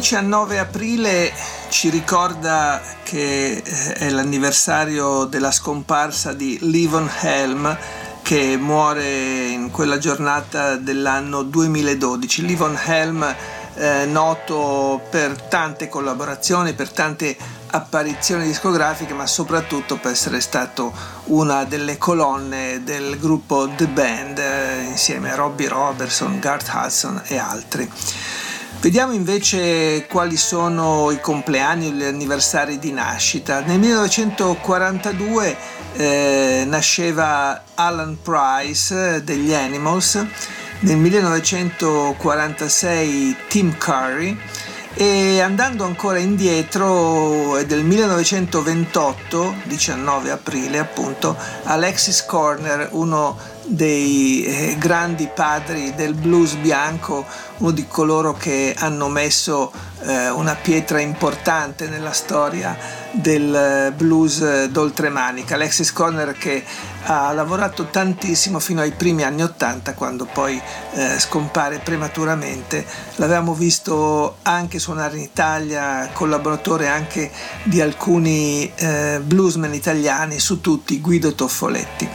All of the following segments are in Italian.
19 aprile ci ricorda che eh, è l'anniversario della scomparsa di Levon Helm che muore in quella giornata dell'anno 2012. Levon Helm eh, noto per tante collaborazioni, per tante apparizioni discografiche, ma soprattutto per essere stato una delle colonne del gruppo The Band eh, insieme a Robbie Robertson, Garth Hudson e altri. Vediamo invece quali sono i compleanni o gli anniversari di nascita. Nel 1942 eh, nasceva Alan Price degli Animals, nel 1946 Tim Curry e andando ancora indietro è del 1928, 19 aprile appunto, Alexis Corner, uno dei eh, grandi padri del blues bianco, uno di coloro che hanno messo eh, una pietra importante nella storia del eh, blues d'oltremanica. Alexis Conner che ha lavorato tantissimo fino ai primi anni Ottanta quando poi eh, scompare prematuramente. L'avevamo visto anche suonare in Italia, collaboratore anche di alcuni eh, bluesmen italiani, su tutti Guido Toffoletti.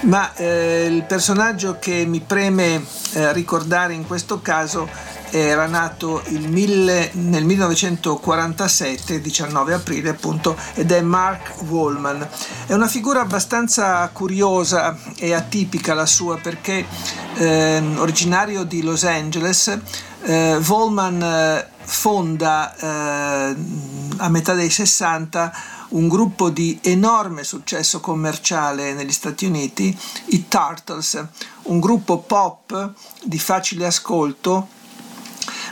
Ma eh, il personaggio che mi preme eh, ricordare in questo caso era nato mille, nel 1947, 19 aprile appunto, ed è Mark Wallman. È una figura abbastanza curiosa e atipica la sua perché eh, originario di Los Angeles, eh, Wallman eh, fonda eh, a metà dei 60 un gruppo di enorme successo commerciale negli Stati Uniti, i Turtles, un gruppo pop di facile ascolto,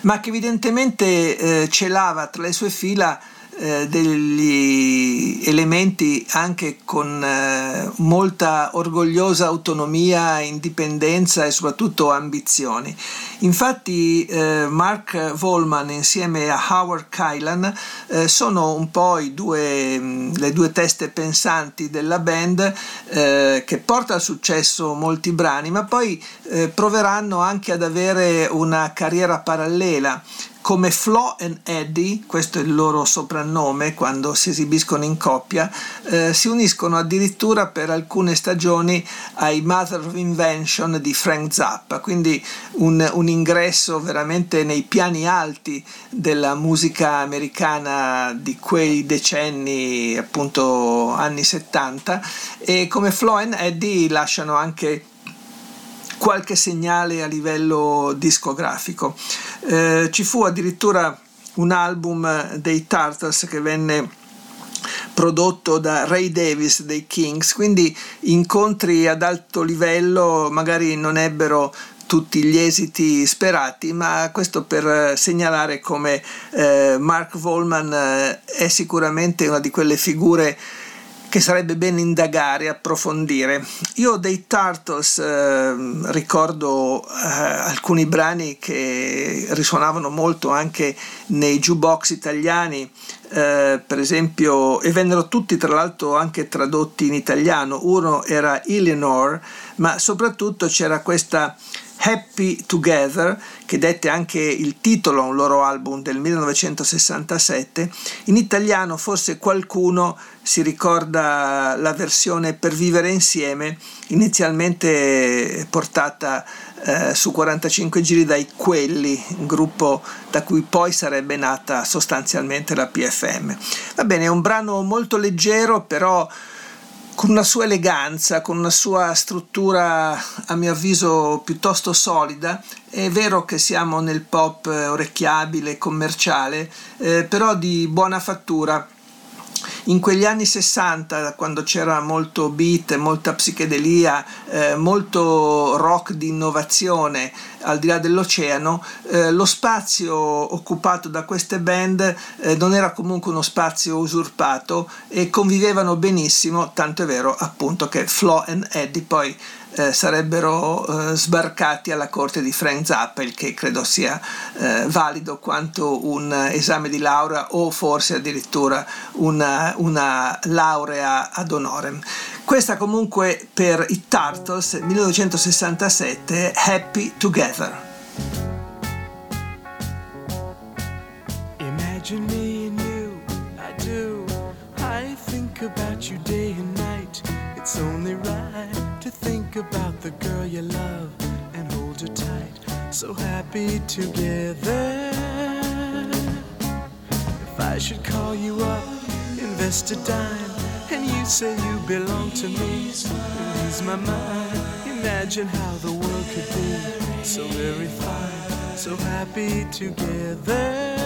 ma che evidentemente eh, celava tra le sue fila eh, degli elementi anche con eh, molta orgogliosa autonomia, indipendenza e soprattutto ambizioni. Infatti eh, Mark Volman insieme a Howard Kylan sono un po' due, mm, le due teste pensanti della band che porta al successo molti brani, ma poi proveranno anche ad avere una carriera parallela come Flo e Eddie, questo è il loro soprannome quando si esibiscono in coppia, eh, si uniscono addirittura per alcune stagioni ai Mother of Invention di Frank Zappa, quindi un, un ingresso veramente nei piani alti della musica americana di quei decenni, appunto anni 70, e come Flo e Eddie lasciano anche qualche segnale a livello discografico. Eh, ci fu addirittura un album dei Tartars che venne prodotto da Ray Davis dei Kings, quindi incontri ad alto livello magari non ebbero tutti gli esiti sperati, ma questo per segnalare come eh, Mark Volman eh, è sicuramente una di quelle figure che sarebbe bene indagare approfondire. Io dei Turtles eh, ricordo eh, alcuni brani che risuonavano molto anche nei jukebox italiani, eh, per esempio, e vennero tutti tra l'altro anche tradotti in italiano. Uno era Eleanor, ma soprattutto c'era questa Happy Together, che dette anche il titolo a un loro album del 1967, in italiano forse qualcuno si ricorda la versione Per vivere insieme, inizialmente portata eh, su 45 giri dai Quelli, un gruppo da cui poi sarebbe nata sostanzialmente la PFM. Va bene, è un brano molto leggero, però con una sua eleganza, con una sua struttura a mio avviso piuttosto solida. È vero che siamo nel pop orecchiabile, commerciale, eh, però di buona fattura. in quegli anni 60, quando c'era molto beat, molta psichedelia, eh, molto rock di innovazione al di là dell'oceano, eh, lo spazio occupato da queste band eh, non era comunque uno spazio usurpato e convivevano benissimo, tanto è vero appunto che Flo e Eddie poi eh, sarebbero eh, sbarcati alla corte di Frank Zappa, il che credo sia eh, valido quanto un esame di laurea o forse addirittura una, una laurea ad honorem. Questa comunque per i Turtles 1967 Happy Together. Imagine me and you, I do. I think about you day and night. It's only right to think about the girl you love and hold her tight. So happy together. If I should call you up, invest a dime and you say you belong to me. So Ease my mind. Imagine how the world could be so very fine, so happy together.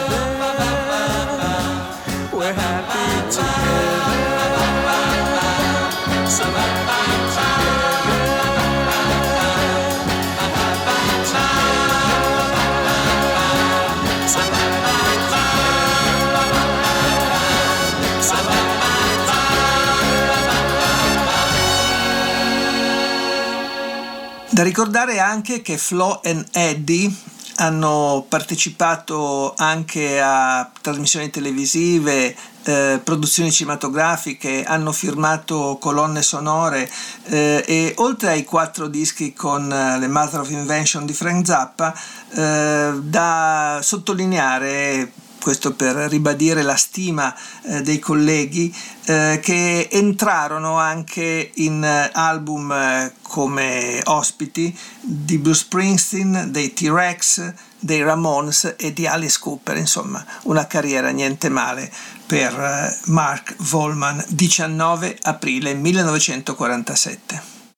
Da ricordare anche che Flo e Eddie hanno partecipato anche a trasmissioni televisive, eh, produzioni cinematografiche, hanno firmato colonne sonore eh, e oltre ai quattro dischi con eh, le Mother of Invention di Frank Zappa, eh, da sottolineare questo per ribadire la stima eh, dei colleghi eh, che entrarono anche in eh, album eh, come ospiti di Bruce Springsteen, dei T-Rex, dei Ramones e di Alice Cooper, insomma una carriera niente male per eh, Mark Volman, 19 aprile 1947.